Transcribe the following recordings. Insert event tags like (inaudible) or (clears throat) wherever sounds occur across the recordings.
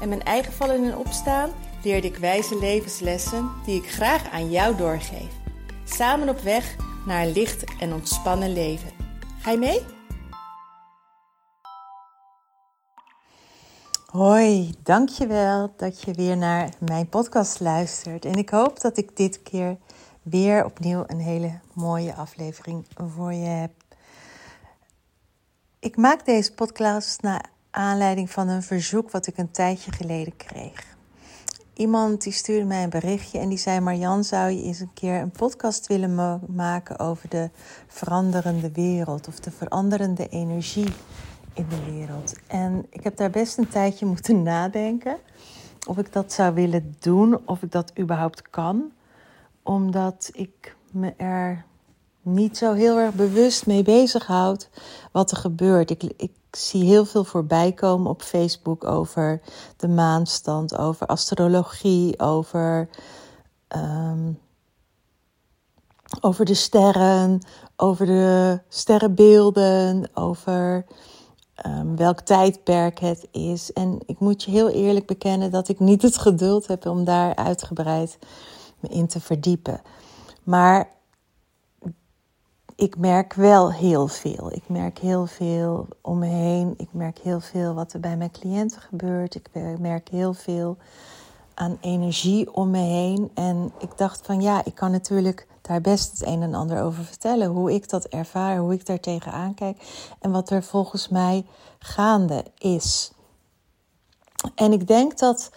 en mijn eigen vallen en opstaan leerde ik wijze levenslessen die ik graag aan jou doorgeef. Samen op weg naar een licht en ontspannen leven. Ga je mee? Hoi, dankjewel dat je weer naar mijn podcast luistert. En ik hoop dat ik dit keer weer opnieuw een hele mooie aflevering voor je heb. Ik maak deze podcast naar aanleiding van een verzoek wat ik een tijdje geleden kreeg. Iemand die stuurde mij een berichtje en die zei: Marjan, zou je eens een keer een podcast willen maken over de veranderende wereld of de veranderende energie in de wereld? En ik heb daar best een tijdje (laughs) moeten nadenken of ik dat zou willen doen, of ik dat überhaupt kan, omdat ik me er niet zo heel erg bewust mee bezighoud wat er gebeurt. Ik, ik zie heel veel voorbij komen op Facebook over de maanstand, over astrologie, over, um, over de sterren, over de sterrenbeelden, over um, welk tijdperk het is. En ik moet je heel eerlijk bekennen dat ik niet het geduld heb om daar uitgebreid me in te verdiepen. Maar ik merk wel heel veel. Ik merk heel veel om me heen. Ik merk heel veel wat er bij mijn cliënten gebeurt. Ik merk heel veel aan energie om me heen. En ik dacht van ja, ik kan natuurlijk daar best het een en ander over vertellen. Hoe ik dat ervaar, hoe ik daar tegenaan kijk. En wat er volgens mij gaande is. En ik denk dat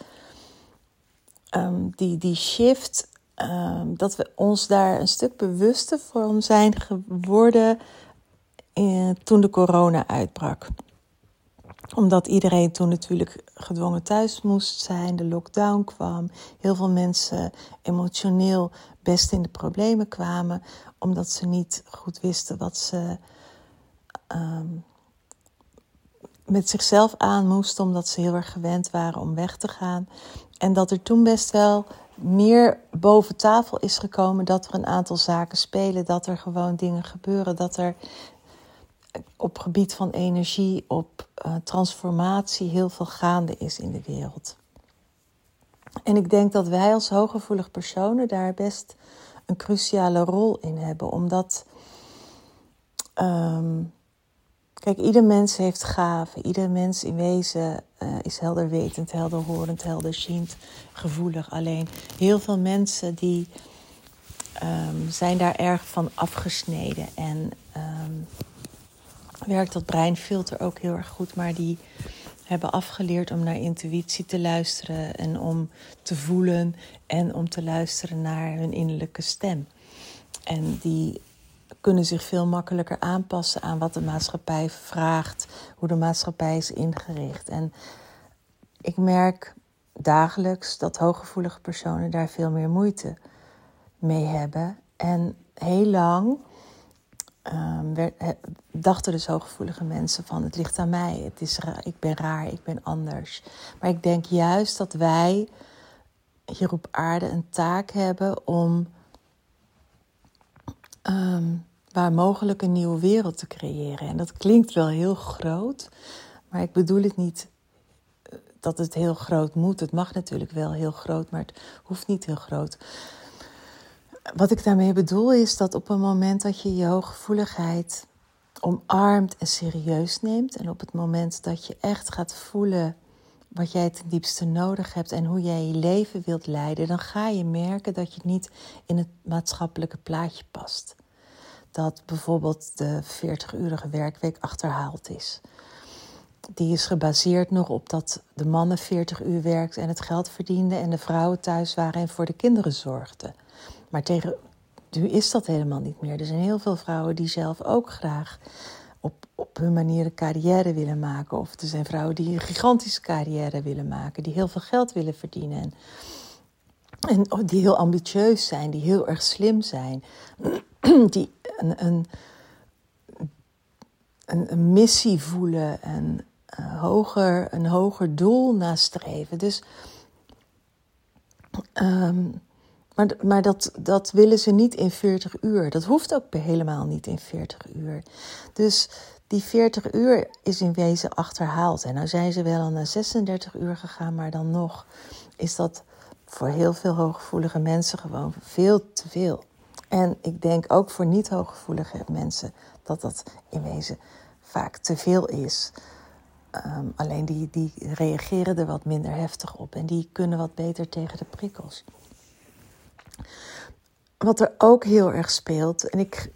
um, die, die shift Ehm, dat we ons daar een stuk bewuster van zijn geworden eh, toen de corona uitbrak. Omdat iedereen toen natuurlijk gedwongen thuis moest zijn, de lockdown kwam, heel veel mensen emotioneel best in de problemen kwamen, omdat ze niet goed wisten wat ze ehm, met zichzelf aan moesten, omdat ze heel erg gewend waren om weg te gaan. En dat er toen best wel meer boven tafel is gekomen dat er een aantal zaken spelen, dat er gewoon dingen gebeuren, dat er op gebied van energie, op uh, transformatie heel veel gaande is in de wereld. En ik denk dat wij als hooggevoelig personen daar best een cruciale rol in hebben, omdat um, Kijk, ieder mens heeft gaven. Ieder mens in wezen uh, is helderwetend, helderhorend, helderziend, gevoelig. Alleen heel veel mensen die um, zijn daar erg van afgesneden. En um, werkt dat breinfilter ook heel erg goed. Maar die hebben afgeleerd om naar intuïtie te luisteren en om te voelen en om te luisteren naar hun innerlijke stem. En die kunnen zich veel makkelijker aanpassen aan wat de maatschappij vraagt, hoe de maatschappij is ingericht. En ik merk dagelijks dat hooggevoelige personen daar veel meer moeite mee hebben. En heel lang um, dachten dus hooggevoelige mensen van het ligt aan mij, het is ik ben raar, ik ben anders. Maar ik denk juist dat wij hier op aarde een taak hebben om Ehm, waar mogelijk een nieuwe wereld te creëren. En dat klinkt wel heel groot, maar ik bedoel het niet eh, dat het heel groot moet. Het mag natuurlijk wel heel groot, maar het hoeft niet heel groot. Wat ik daarmee bedoel is dat op een moment dat je je hooggevoeligheid omarmt en serieus neemt, en op het moment dat je echt gaat voelen wat jij ten diepste nodig hebt en hoe jij je leven wilt leiden, dan ga je merken dat je niet in het maatschappelijke plaatje past. Dat bijvoorbeeld de 40-urige werkweek achterhaald is. Die is gebaseerd nog op dat de mannen 40 uur werkten en het geld verdienden en de vrouwen thuis waren en voor de kinderen zorgden. Maar tegen nu is dat helemaal niet meer. Er zijn heel veel vrouwen die zelf ook graag op, op hun manier een carrière willen maken. Of er zijn vrouwen die een gigantische carrière willen maken, die heel veel geld willen verdienen. En, en die heel ambitieus zijn, die heel erg slim zijn, (clears throat) die een, een, een, een missie voelen en een hoger, een hoger doel nastreven. Dus Um, maar maar dat, dat willen ze niet in 40 uur. Dat hoeft ook helemaal niet in 40 uur. Dus die 40 uur is in wezen achterhaald. En nou zijn ze wel al naar 36 uur gegaan, maar dan nog is dat voor heel veel hooggevoelige mensen gewoon veel te veel. En ik denk ook voor niet hooggevoelige mensen dat dat in wezen vaak te veel is. Ehm, alleen die, die reageren er wat minder heftig op en die kunnen wat beter tegen de prikkels. Wat er ook heel erg speelt, en ik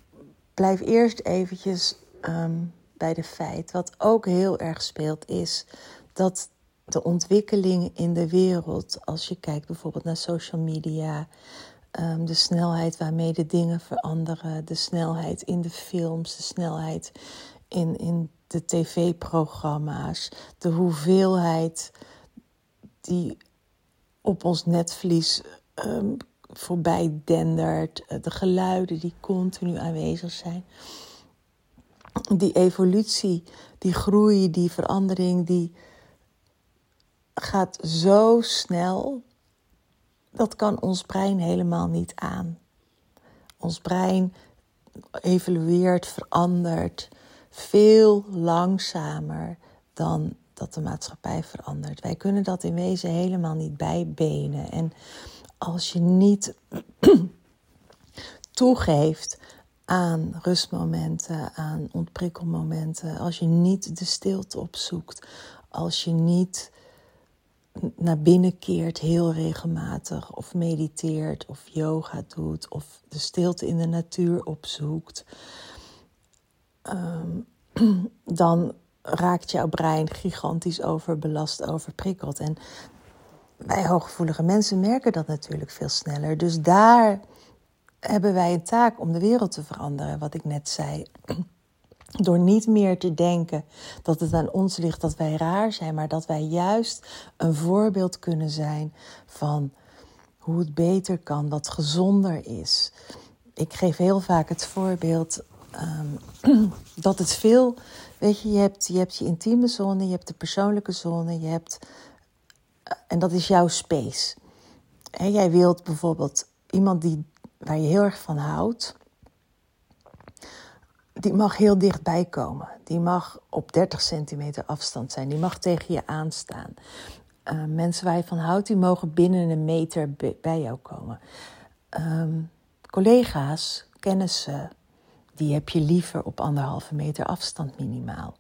blijf eerst eventjes ehm, bij de feit, wat ook heel erg speelt, is dat de ontwikkelingen in de wereld, als je kijkt bijvoorbeeld naar social media, ehm, de snelheid waarmee de dingen veranderen, de snelheid in de films, de snelheid in, in de tv-programma's, de hoeveelheid die op ons netvlies um, voorbij dendert, eh, de geluiden die continu aanwezig zijn. Die evolutie, die groei, die verandering, die gaat zo snel. Dat kan ons brein helemaal niet aan. Ons brein evolueert, verandert veel langzamer dan dat de maatschappij verandert. Wij kunnen dat in wezen helemaal niet bijbenen. En als je niet (clears throat) toegeeft aan rustmomenten, aan ontprikkelmomenten, als je niet de stilte opzoekt, als je niet naar binnen keert heel regelmatig, of mediteert, of yoga doet, of de stilte in de natuur opzoekt, um, (clears throat) dan raakt jouw brein gigantisch overbelast, overprikkeld. En wij hooggevoelige mensen merken dat natuurlijk veel sneller. Dus daar hebben wij een taak om de wereld te veranderen, wat ik net zei. (clears throat) Door niet meer te denken dat het aan ons ligt dat wij raar zijn, maar dat wij juist een voorbeeld kunnen zijn van hoe het beter kan, wat gezonder is. Ik geef heel vaak het voorbeeld um, (clears throat) dat het veel. Weet je, je hebt, je hebt je intieme zone, je hebt de persoonlijke zone, je hebt. Eh, en dat is jouw space. En jij wilt bijvoorbeeld iemand die, waar je heel erg van houdt, die mag heel dichtbij komen. Die mag op 30 centimeter afstand zijn. Die mag tegen je aanstaan. Uh, mensen waar je van houdt, die mogen binnen een meter bij jou komen. Um, collega's, kennissen, die heb je liever op anderhalve meter afstand minimaal.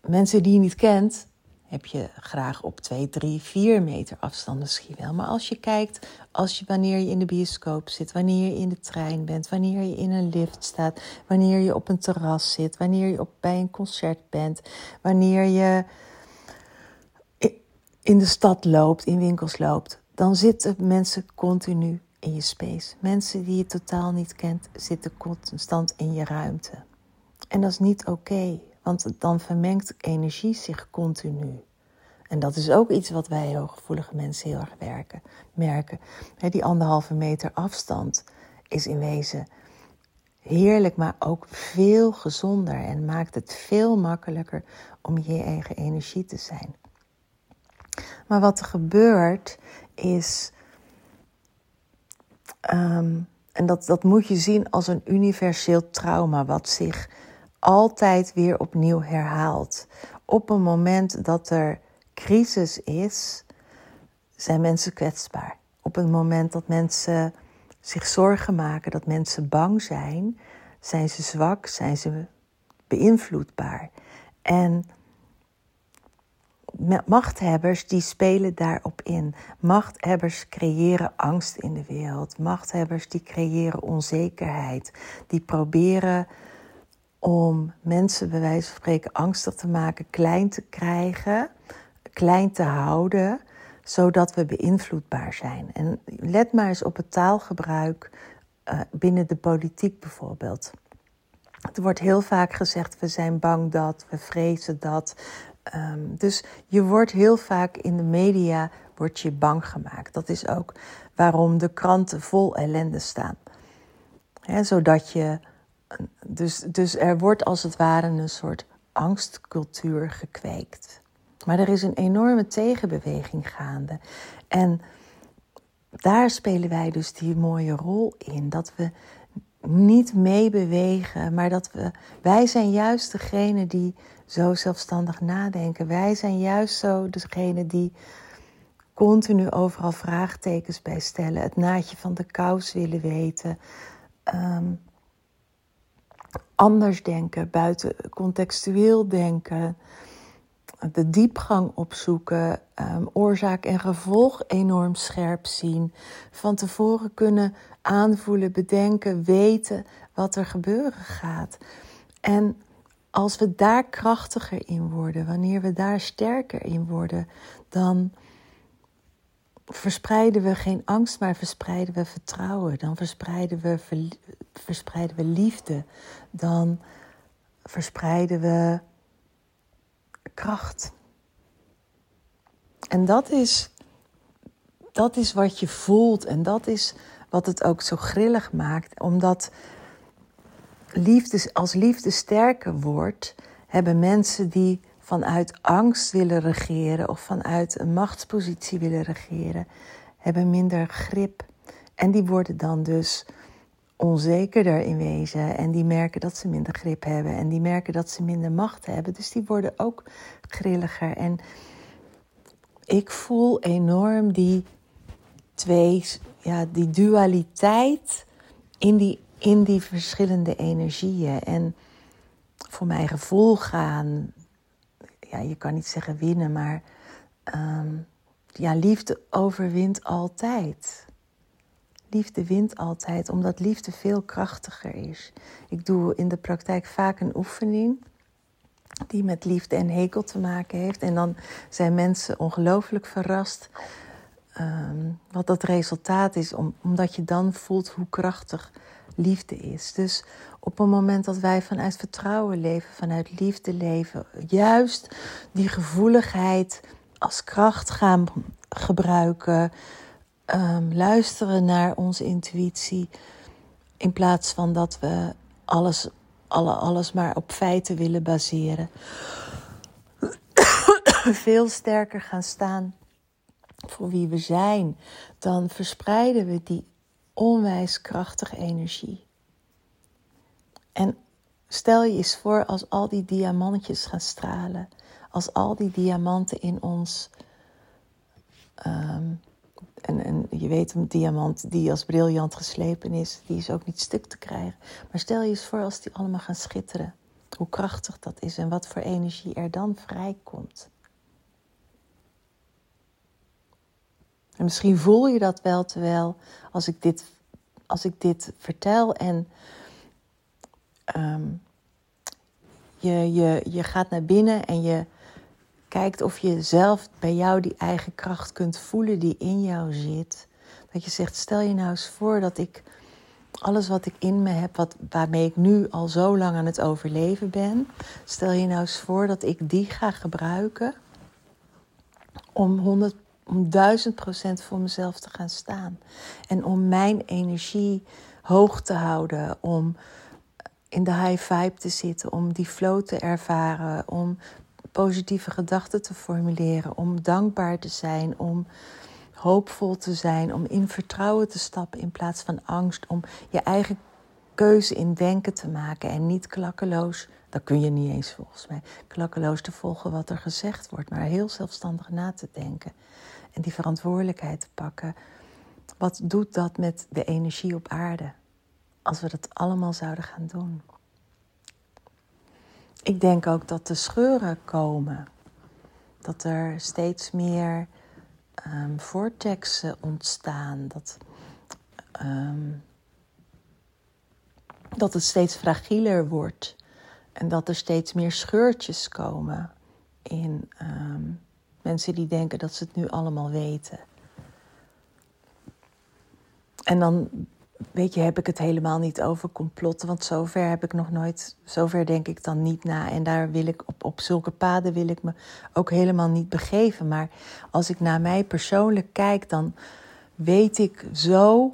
Mensen die je niet kent, heb je graag op 2, 3, 4 meter afstand misschien wel. Maar als je kijkt, als je, wanneer je in de bioscoop zit, wanneer je in de trein bent, wanneer je in een lift staat, wanneer je op een terras zit, wanneer je op, bij een concert bent, wanneer je in de stad loopt, in winkels loopt, dan zitten mensen continu in je space. Mensen die je totaal niet kent, zitten constant in je ruimte. En dat is niet oké, want dan vermengt energie zich continu. En dat is ook iets wat wij hooggevoelige mensen heel erg werken, merken. Die anderhalve meter afstand is in wezen heerlijk, maar ook veel gezonder en maakt het veel makkelijker om je eigen energie te zijn. Maar wat er gebeurt is Ehm, en dat, dat moet je zien als een universeel trauma, wat zich altijd weer opnieuw herhaalt. Op een moment dat er crisis is, zijn mensen kwetsbaar. Op een moment dat mensen zich zorgen maken, dat mensen bang zijn, zijn ze zwak, zijn ze beïnvloedbaar. En machthebbers die spelen daarop in. Machthebbers creëren angst in de wereld. Machthebbers die creëren onzekerheid. Die proberen om mensen bij wijze van spreken angstig te maken, klein te krijgen, klein te houden, zodat we beïnvloedbaar zijn. En let maar eens op het taalgebruik uh, binnen de politiek bijvoorbeeld. Er wordt heel vaak gezegd: we zijn bang dat, we vrezen dat. Ehm, dus je wordt heel vaak in de media wordt je bang gemaakt. Dat is ook waarom de kranten vol ellende staan. zodat je. Dus, dus er wordt als het ware een soort angstcultuur gekweekt. Maar er is een enorme tegenbeweging gaande. En daar spelen wij dus die mooie rol in. Dat we niet meebewegen, maar dat we. Wij zijn juist degene die zo zelfstandig nadenken. Wij zijn juist zo degene die continu overal vraagtekens bij stellen. Het naadje van de kous willen weten. Um, anders denken, buiten contextueel denken de diepgang opzoeken, um, oorzaak en gevolg enorm scherp zien, van tevoren kunnen aanvoelen, bedenken, weten wat er gebeuren gaat. En als we daar krachtiger in worden, wanneer we daar sterker in worden, dan verspreiden we geen angst, maar verspreiden we vertrouwen. Dan verspreiden we, verspreiden we liefde. Dan verspreiden we kracht. En dat is, dat is wat je voelt en dat is wat het ook zo grillig maakt. Omdat liefde, als liefde sterker wordt, hebben mensen die vanuit angst willen regeren of vanuit een machtspositie willen regeren, hebben minder grip. En die worden dan dus onzekerder in wezen. En die merken dat ze minder grip hebben. En die merken dat ze minder macht hebben. Dus die worden ook grilliger. En ik voel enorm die twee, ja, die dualiteit in die, in die verschillende energieën. En voor mijn gevoel gaan, ja, je kan niet zeggen winnen, maar ehm, ja, liefde overwint altijd. Liefde wint altijd, omdat liefde veel krachtiger is. Ik doe in de praktijk vaak een oefening die met liefde en hekel te maken heeft. En dan zijn mensen ongelooflijk verrast ehm, wat dat resultaat is, omdat je dan voelt hoe krachtig liefde is. Dus op het moment dat wij vanuit vertrouwen leven, vanuit liefde leven, juist die gevoeligheid als kracht gaan gebruiken, um, luisteren naar onze intuïtie. In plaats van dat we alles, alle, alles maar op feiten willen baseren. (coughs) Veel sterker gaan staan voor wie we zijn. Dan verspreiden we die onwijs krachtige energie. En stel je eens voor als al die diamantjes gaan stralen. Als al die diamanten in ons um, en, en je weet, een diamant die als briljant geslepen is, die is ook niet stuk te krijgen. Maar stel je eens voor als die allemaal gaan schitteren. Hoe krachtig dat is en wat voor energie er dan vrijkomt. En misschien voel je dat wel terwijl als ik dit, als ik dit vertel en um, je, je, je gaat naar binnen en je kijkt of je zelf bij jou die eigen kracht kunt voelen die in jou zit. Dat je zegt, stel je nou eens voor dat ik alles wat ik in me heb, wat, waarmee ik nu al zo lang aan het overleven ben, stel je nou eens voor dat ik die ga gebruiken om 100 om duizend procent voor mezelf te gaan staan. En om mijn energie hoog te houden, om in de high vibe te zitten, om die flow te ervaren, om positieve gedachten te formuleren, om dankbaar te zijn, om hoopvol te zijn, om in vertrouwen te stappen in plaats van angst, om je eigen keuze in denken te maken en niet klakkeloos, dat kun je niet eens volgens mij, klakkeloos te volgen wat er gezegd wordt, maar heel zelfstandig na te denken en die verantwoordelijkheid te pakken. Wat doet dat met de energie op aarde als we dat allemaal zouden gaan doen? Ik denk ook dat de scheuren komen. Dat er steeds meer um, vortexen ontstaan. Dat, ehm, dat het steeds fragieler wordt. En dat er steeds meer scheurtjes komen in ehm, mensen die denken dat ze het nu allemaal weten. En dan weet je, heb ik het helemaal niet over complotten. Want zover heb ik nog nooit, zover denk ik dan niet na. En daar wil ik op, op zulke paden wil ik me ook helemaal niet begeven. Maar als ik naar mij persoonlijk kijk, dan weet ik zo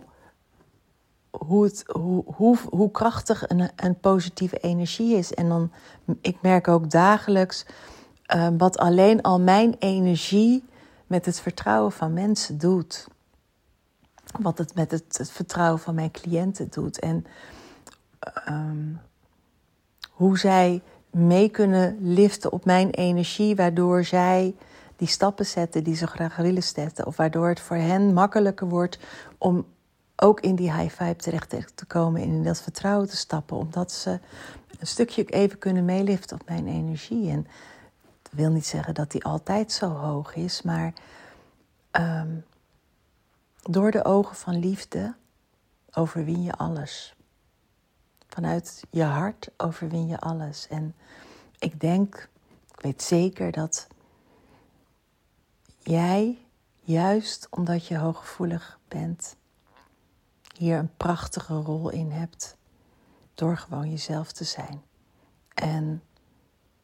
hoe, het, hoe, hoe, hoe krachtig een, een positieve energie is. En dan, ik merk ook dagelijks uh, wat alleen al mijn energie met het vertrouwen van mensen doet wat het met het, het vertrouwen van mijn cliënten doet. En ehm, hoe zij mee kunnen liften op mijn energie, waardoor zij die stappen zetten die ze graag willen zetten. Of waardoor het voor hen makkelijker wordt om ook in die high vibe terecht te komen, in dat vertrouwen te stappen, omdat ze een stukje even kunnen meeliften op mijn energie. En dat wil niet zeggen dat die altijd zo hoog is, maar ehm, door de ogen van liefde overwin je alles. Vanuit je hart overwin je alles. En ik denk, ik weet zeker dat jij, juist omdat je hooggevoelig bent, hier een prachtige rol in hebt. Door gewoon jezelf te zijn. En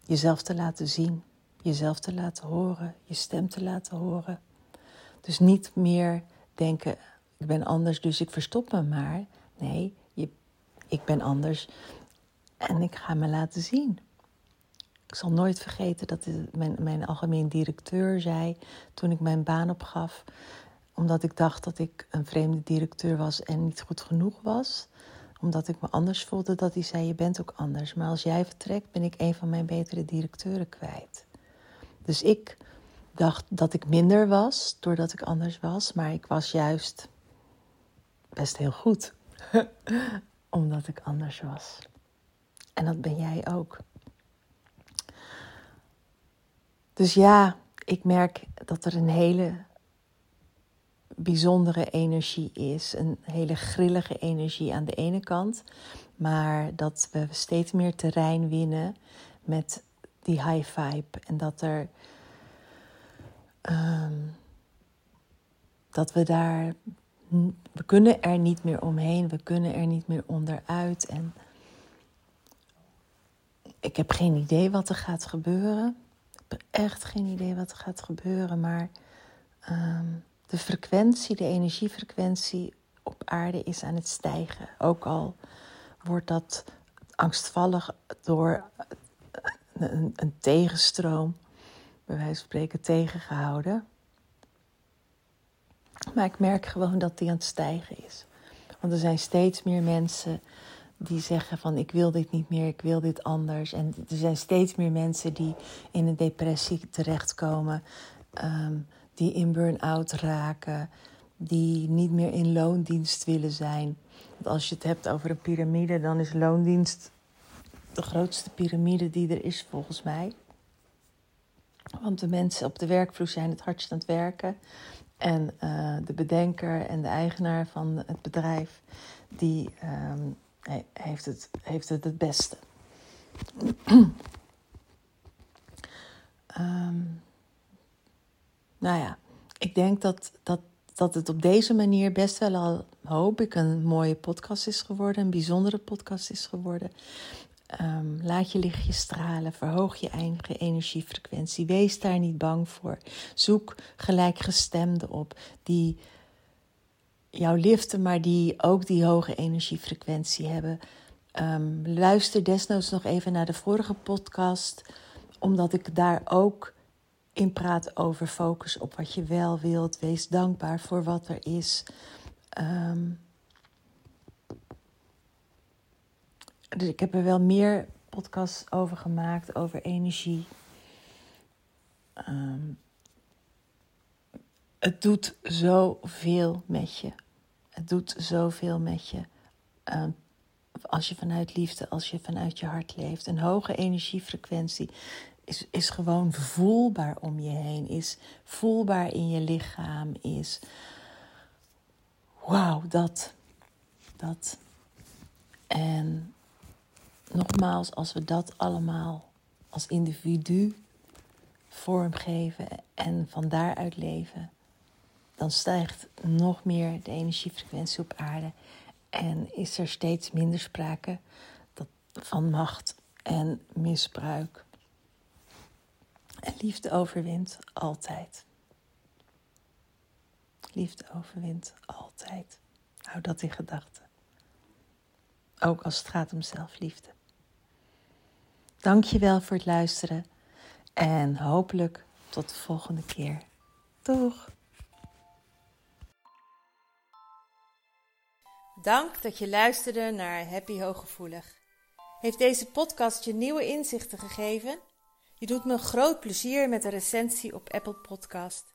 jezelf te laten zien, jezelf te laten horen, je stem te laten horen. Dus niet meer denken, ik ben anders, dus ik verstop me maar. Nee, je, ik ben anders en ik ga me laten zien. Ik zal nooit vergeten dat mijn, mijn algemeen directeur zei toen ik mijn baan opgaf, omdat ik dacht dat ik een vreemde directeur was en niet goed genoeg was, omdat ik me anders voelde, dat hij zei: Je bent ook anders. Maar als jij vertrekt, ben ik een van mijn betere directeuren kwijt. Dus ik dacht dat ik minder was doordat ik anders was, maar ik was juist best heel goed (laughs) omdat ik anders was. En dat ben jij ook. Dus ja, ik merk dat er een hele bijzondere energie is, een hele grillige energie aan de ene kant, maar dat we steeds meer terrein winnen met die high vibe en dat er Ehm, dat we daar. We kunnen er niet meer omheen, we kunnen er niet meer onderuit. En ik heb geen idee wat er gaat gebeuren. Ik heb echt geen idee wat er gaat gebeuren. Maar ehm, de frequentie, de energiefrequentie op aarde is aan het stijgen. Ook al wordt dat angstvallig door een, een tegenstroom bij wijze van spreken tegengehouden. Maar ik merk gewoon dat die aan het stijgen is. Want er zijn steeds meer mensen die zeggen van ik wil dit niet meer, ik wil dit anders. En er zijn steeds meer mensen die in een depressie terechtkomen, um, die in burn-out raken, die niet meer in loondienst willen zijn. Want als je het hebt over een piramide, dan is loondienst de grootste piramide die er is volgens mij. Want de mensen op de werkvloer zijn het hardst aan het werken. En uh, de bedenker en de eigenaar van het bedrijf, die um, heeft, het, heeft het het beste. um, nou ja, ik denk dat, dat, dat het op deze manier best wel al, hoop ik, een mooie podcast is geworden. Een bijzondere podcast is geworden. Um, laat je lichtje stralen, verhoog je eigen energiefrequentie. Wees daar niet bang voor. Zoek gelijkgestemden op die jou liften, maar die ook die hoge energiefrequentie hebben. Um, luister desnoods nog even naar de vorige podcast, omdat ik daar ook in praat over focus op wat je wel wilt. Wees dankbaar voor wat er is. Um, dus ik heb er wel meer podcasts over gemaakt, over energie. Ehm, het doet zoveel met je. Het doet zoveel met je. Ehm, als je vanuit liefde, als je vanuit je hart leeft. Een hoge energiefrequentie is, is gewoon voelbaar om je heen. Is voelbaar in je lichaam. Is wauw, dat. Dat. En nogmaals, als we dat allemaal als individu vormgeven en van daaruit leven, dan stijgt nog meer de energiefrequentie op aarde. En is er steeds minder sprake van macht en misbruik. En liefde overwint altijd. Liefde overwint altijd. Hou dat in gedachten. Ook als het gaat om zelfliefde. Dank je wel voor het luisteren en hopelijk tot de volgende keer. Doeg! Dank dat je luisterde naar Happy Hooggevoelig. Heeft deze podcast je nieuwe inzichten gegeven? Je doet me een groot plezier met een recensie op Apple Podcast.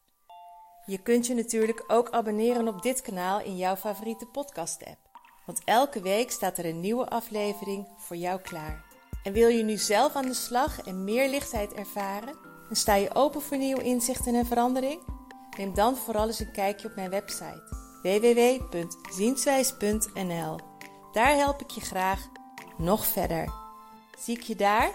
Je kunt je natuurlijk ook abonneren op dit kanaal in jouw favoriete podcast-app. Want elke week staat er een nieuwe aflevering voor jou klaar. En wil je nu zelf aan de slag en meer lichtheid ervaren? En sta je open voor nieuwe inzichten en verandering? Neem dan vooral eens een kijkje op mijn website www.zienswijs.nl. Daar help ik je graag nog verder. Zie ik je daar?